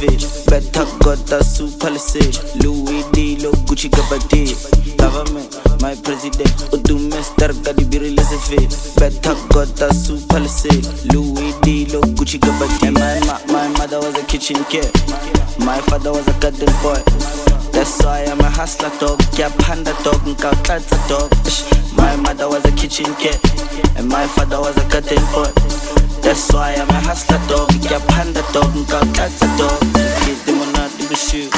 birile se fish beta gota su palisade louis d lo gucci gabati government my president udume starka di birile se fish beta gota su palisade louis d lo gucci gabati and my, my, mother was a kitchen kid. My father was a garden boy. That's why I'm a hustler dog, yeah panda dog, klatsa dog. My mother was a kitchen cat, and my father was a garden boy. That's why I'm a hustler dog. Ya panda dog Got that dog. Yedim ona dibişi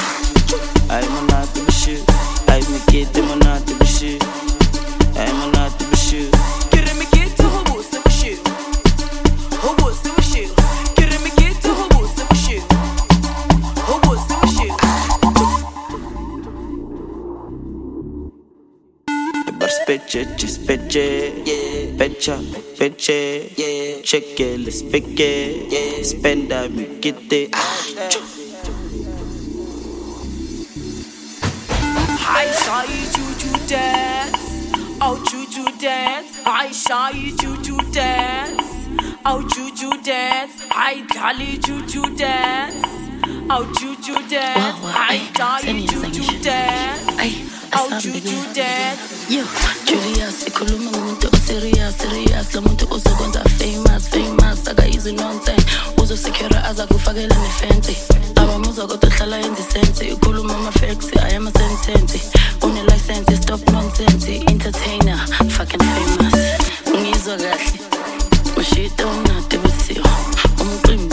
Ay mına dibişi Ay mı yedim ona dibişi Ay mına dibişi Girimi gitti hobu sıvışı Hobu sıvışı Girimi gitti hobu sıvışı Hobu sıvışı Bar specie, ci specie Yeah. Pecha, peche, yeah. Check it, let's pick it, yeah. Spend that, we get it. Hi shy juju dance. Oh juju dance. I Hi shy juju dance. Oh juju dance. I Hi kali juju dance. Oh juju dance. Wow, wow, Hi ay, shy send me a juju dance. Asabi juju dance. Yo, Julius, ikhuluma ngomuntu oserious, serious. Lo muntu uzokwenza famous, famous. Akayizi nonsense. Uzosecure aza kufakela nefensi. Abamuzwa kodwa uhlala yenza isense. Ikhuluma ama-facts, ayi ama-sentence. Une-license, stop nonsense. Entertainer, fucking famous. Ngizwa kahle. Ushito unade busiku. Umcimbi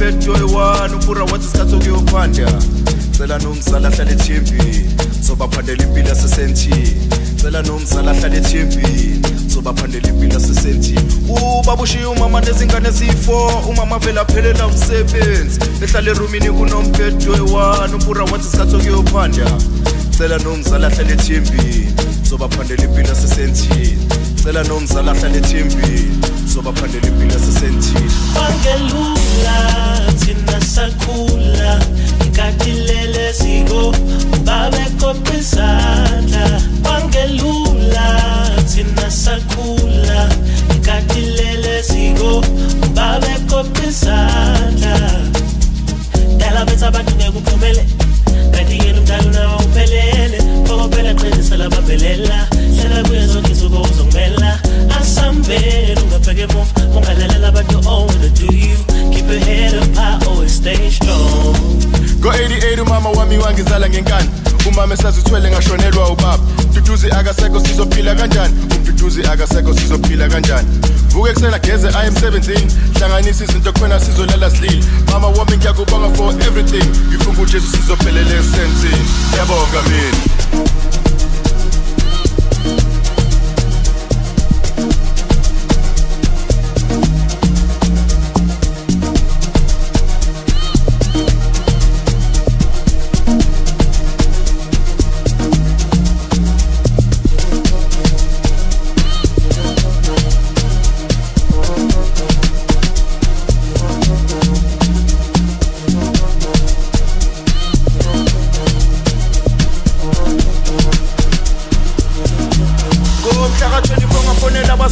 erumini kunomphetho oyi-one ubura wathi isikhathi sokuyophanda cela nomzala ahlale ethembini zobaphandela impilo yasesentini cela nomzala ahlale ethembini zobaphandela impilo yasesentini ubaba ushiye umama nezingane eziyi-four umama vele aphelela umsebenzi. Ehlala erumini kunomphetho oyi-one ubura wathi isikhathi sokuyophanda cela nomzala ahlale ethembini zobaphandela impilo yasesentini cela nomzala ahlale ethembini zobaphandela impilo yasesentini. Bangelula thina sakhula. Ikatilele ziko babekopa izandla. Bangelula thina sakhula. Ikatilele ziko babekopa izandla. Dala bethi abantu ngeke uphumele kanti yena umdala unawo uphelele. Phokophela qinisela babhelela hlela kuye zonke insuku uzongimela asambele ungabheke emuva ungalalela abantu owanna do you keep your head up high always stay strong. Go-88 umama wami wangizala ngenkani. Umama esazithwele ngashonelwa ubaba. Umduduzi akasekho sizophila kanjani? Umduduzi akasekho sizophila kanjani? Vuke kusena geze i am 17 hlanganisa izinto khona sizolala silile. Mama wami ngiyakubonga for everything. Ngifunga ujesu sizophelele esensini yabonga mina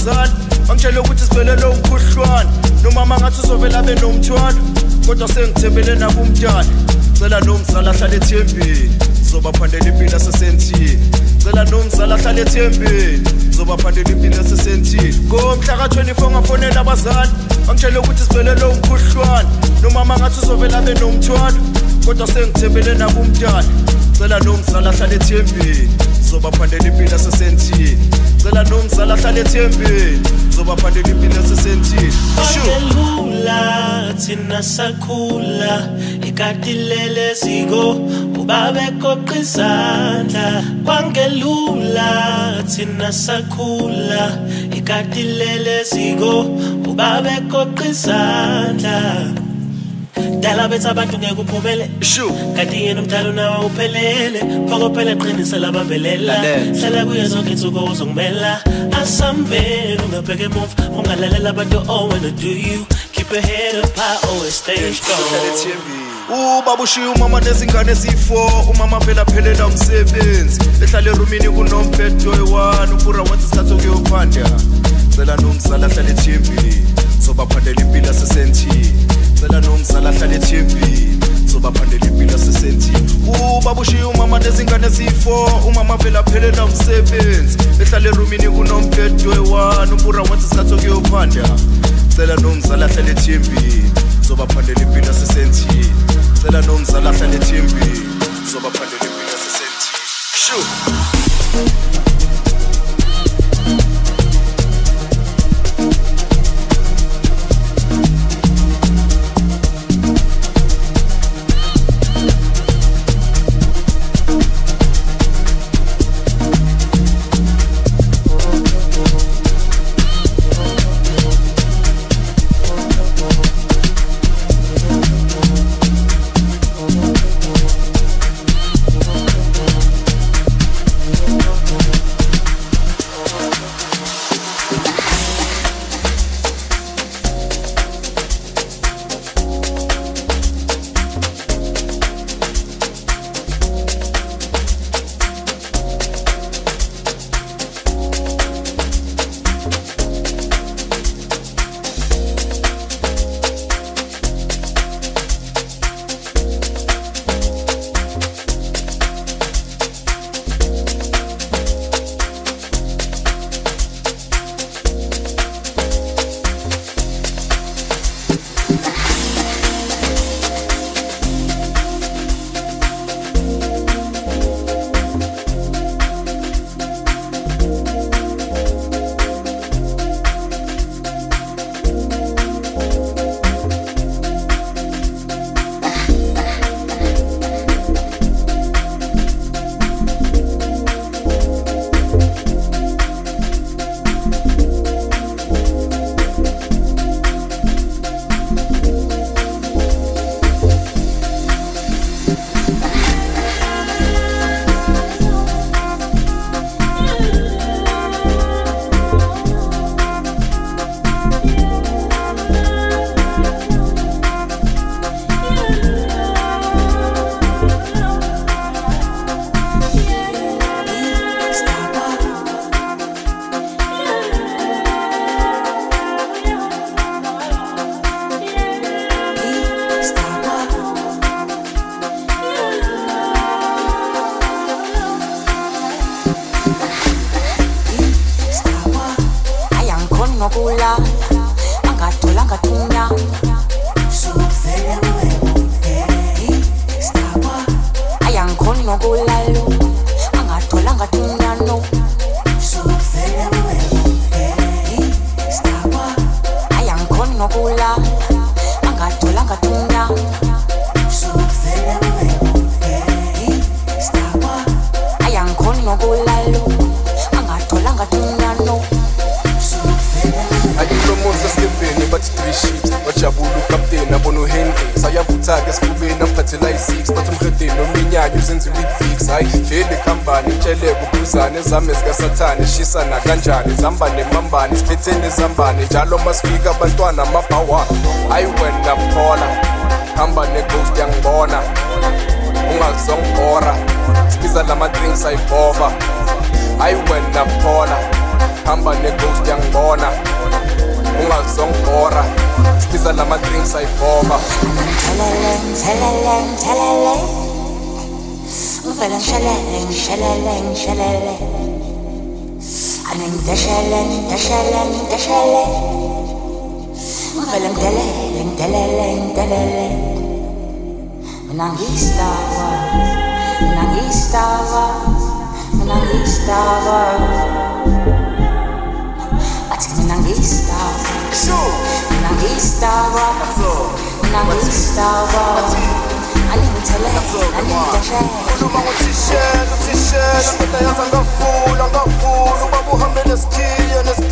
ngafonela abazali bangitshele ukuthi sivelelwe umkhuhlwane nomama ngathi uzovela abe nomthwalo kodwa sengithembele nakumntana cela nomzala ahlale ethembeni zobaphandela impilo asesentini cela nomzala ahlale ethembeni zobaphandela impilo asesentini ngomhla ka-24 ngafonela abazali bangitshele ukuthi sivelelwe umkhuhlwane nomama ngathi uzovela abe nomthwalo kodwa sengithembele nakumntana cela nomzala ahlale ethembeni. Zobaphandela impilo asesentini cela nomzala ahlale ethembeni zobaphandela impilo asesentini Sure. Angelula thina sakhula. Ikatilele ziko ubabe koqa izandla kwangelula thina sakhula. Ikatilele ziko ubabe koqa izandla dala bethi abantu ngeke uphumele. Sure. kanti yena umdala unawe uphelele phokophela qinisela bambelela Lalela. hlala kuye zonke insuku uzongimela asambeni ungabheka emuva. Ungalalela abantu oh wanna do you keep your head up high always stay strong? Ubaba ushiye umama nezingane eziyi-4 umama phela aphelela umsebenzi. Ehlala erumini kunomphetho oyi-1 ubura wathi isikhathi okuyophanda cela nomzala ahlale ethembeni zobaphandela impilo asesentini. Cela nomzala ahlale ethembeni zobaphandela impilo asesentini ubaba ushiye umama nezingane eziyi-4 umama vele aphelela umsebenzi ehlala erumini kunomphetho oyi-1 ubura wathi isikhathi okuyophanda cela nomzala ahlale ethembeni zobaphandela impilo asesentini cela nomzala ahlale ethembeni zobaphandela impilo asesentini sure hula. Mambane siphethene zambane njalo masifika abantwana amabhawa. Hayi wena phola hamba neghost yangibona ungazongibhora sibiza lama-drinks ayibhova hayi wena phola hamba neghost yangibona ungazongibhora sibiza lama-drinks ayibhova Thelele, thelele, thelele Ngivele ngishelele, ngishelele, ngishelele. Ane ngideshele, ngideshele, ngideshele Ngivele ngidelele, ngidelele, ngidelele Mina ngiyistar Mina ngiyistar Mina ngiyistar Athi mina ngiyistar Mina ngiyistar Mina ngiyistar Ane ngithelele, ane ngideshele Uma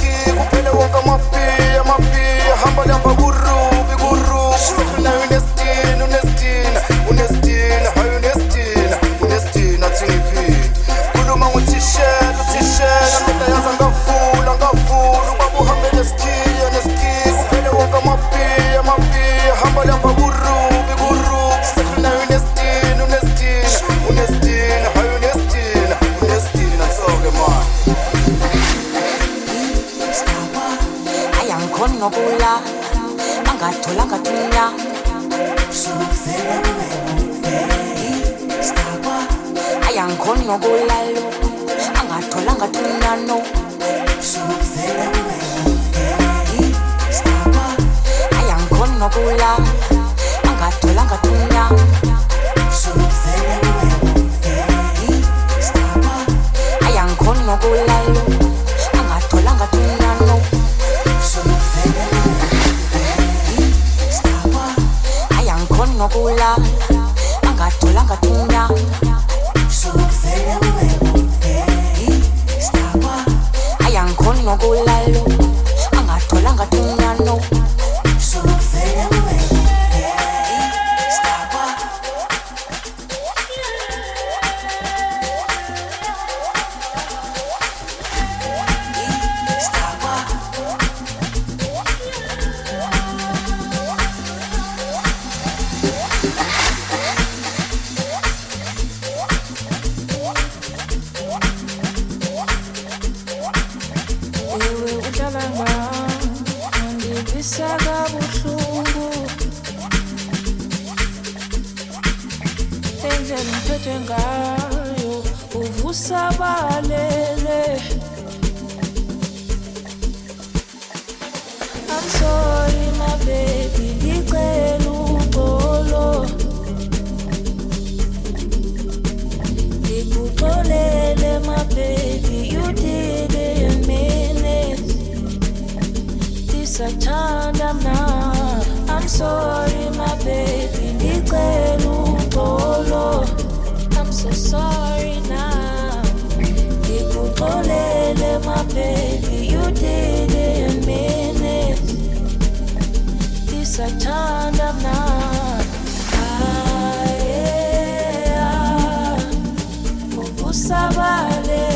uvusa balele I'm sorry my baby ngicela uxolo ngikuxolele my baby you didn't mean it ndisathanda mna. I'm sorry my baby ngicela uxolo I'm so sorry ngikuxolele my baby you mean it ndisathanda mna Aye, ah, uvusabalele Aye, ah, uvusabalele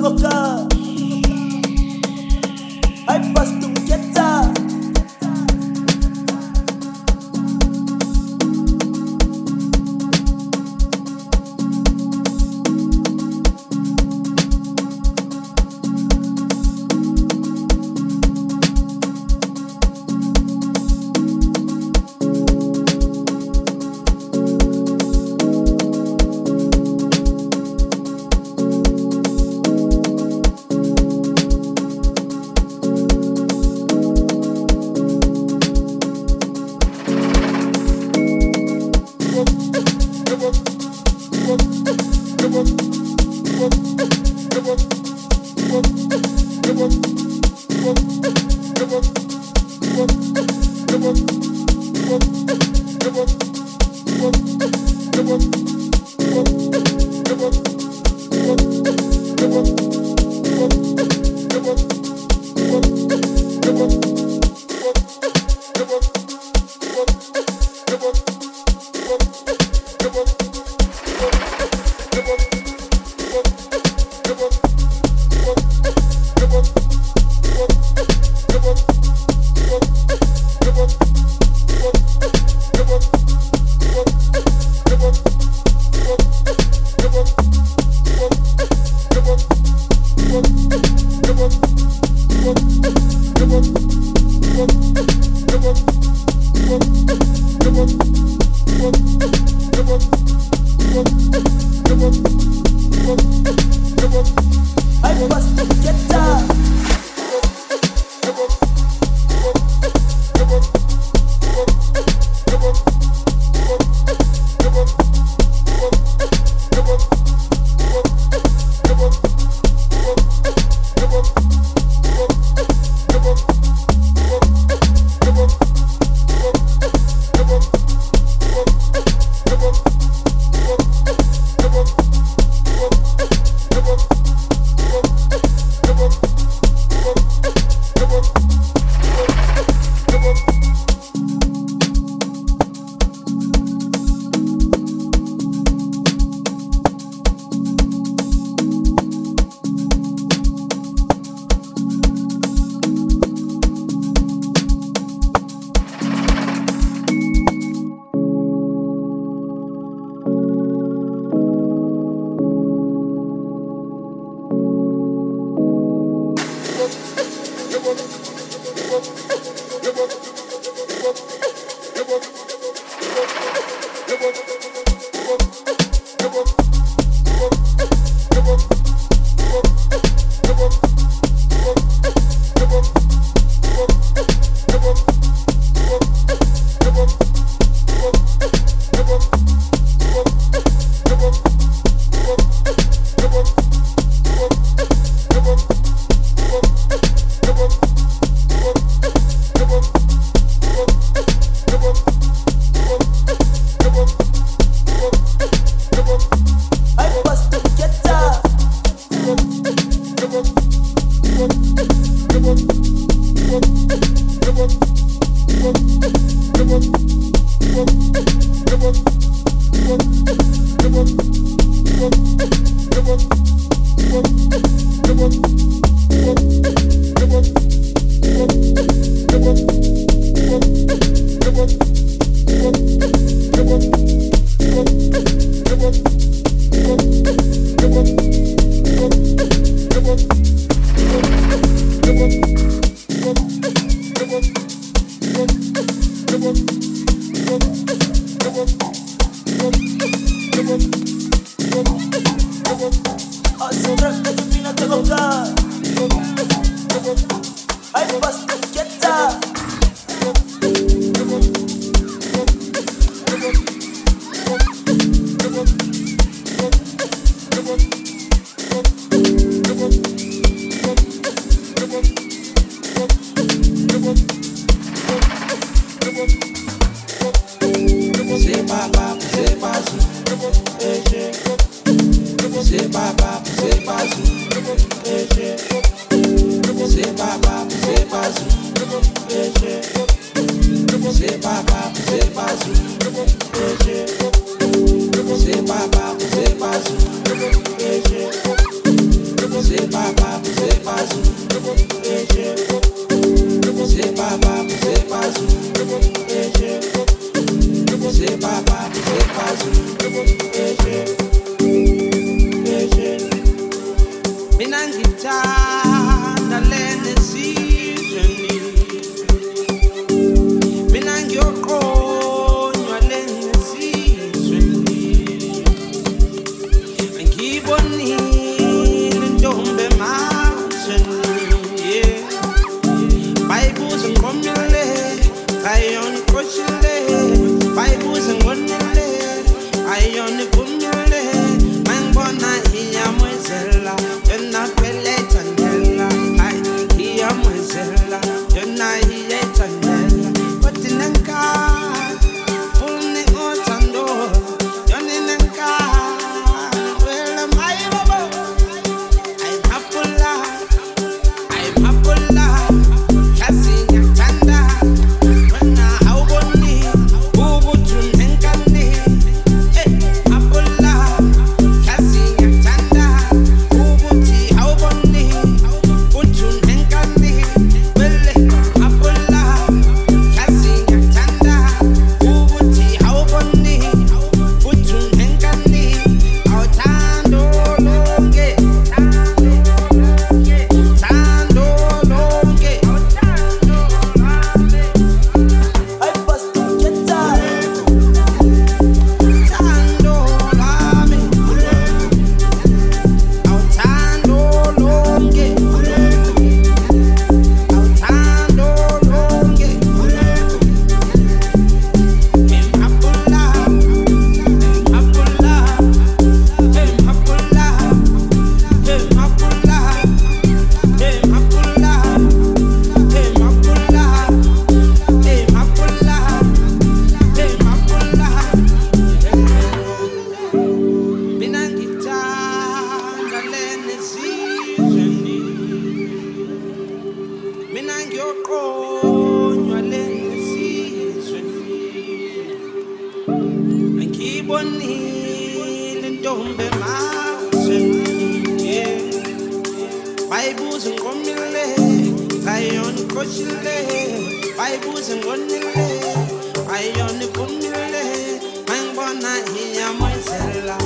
Come on. I'm not hiya moisella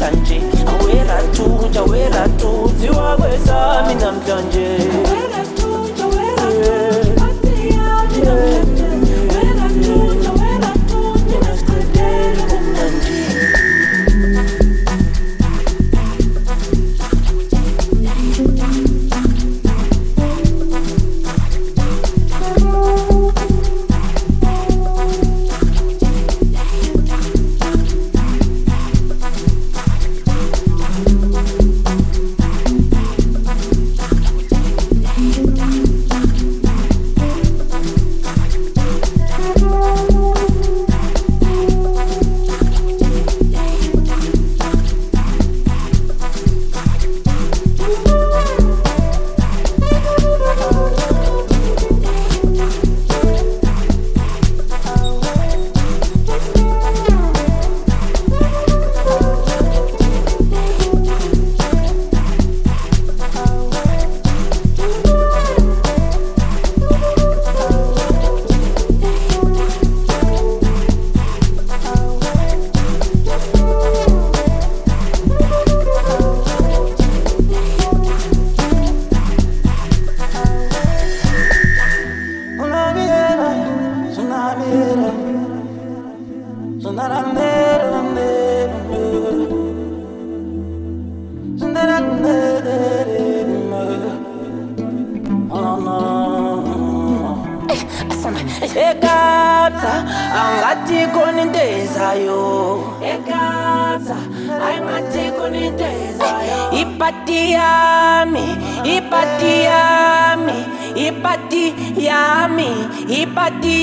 namhlanje. Awera thuja awera thuziwa kwesami namhlanje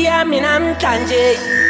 I'm minam kanje.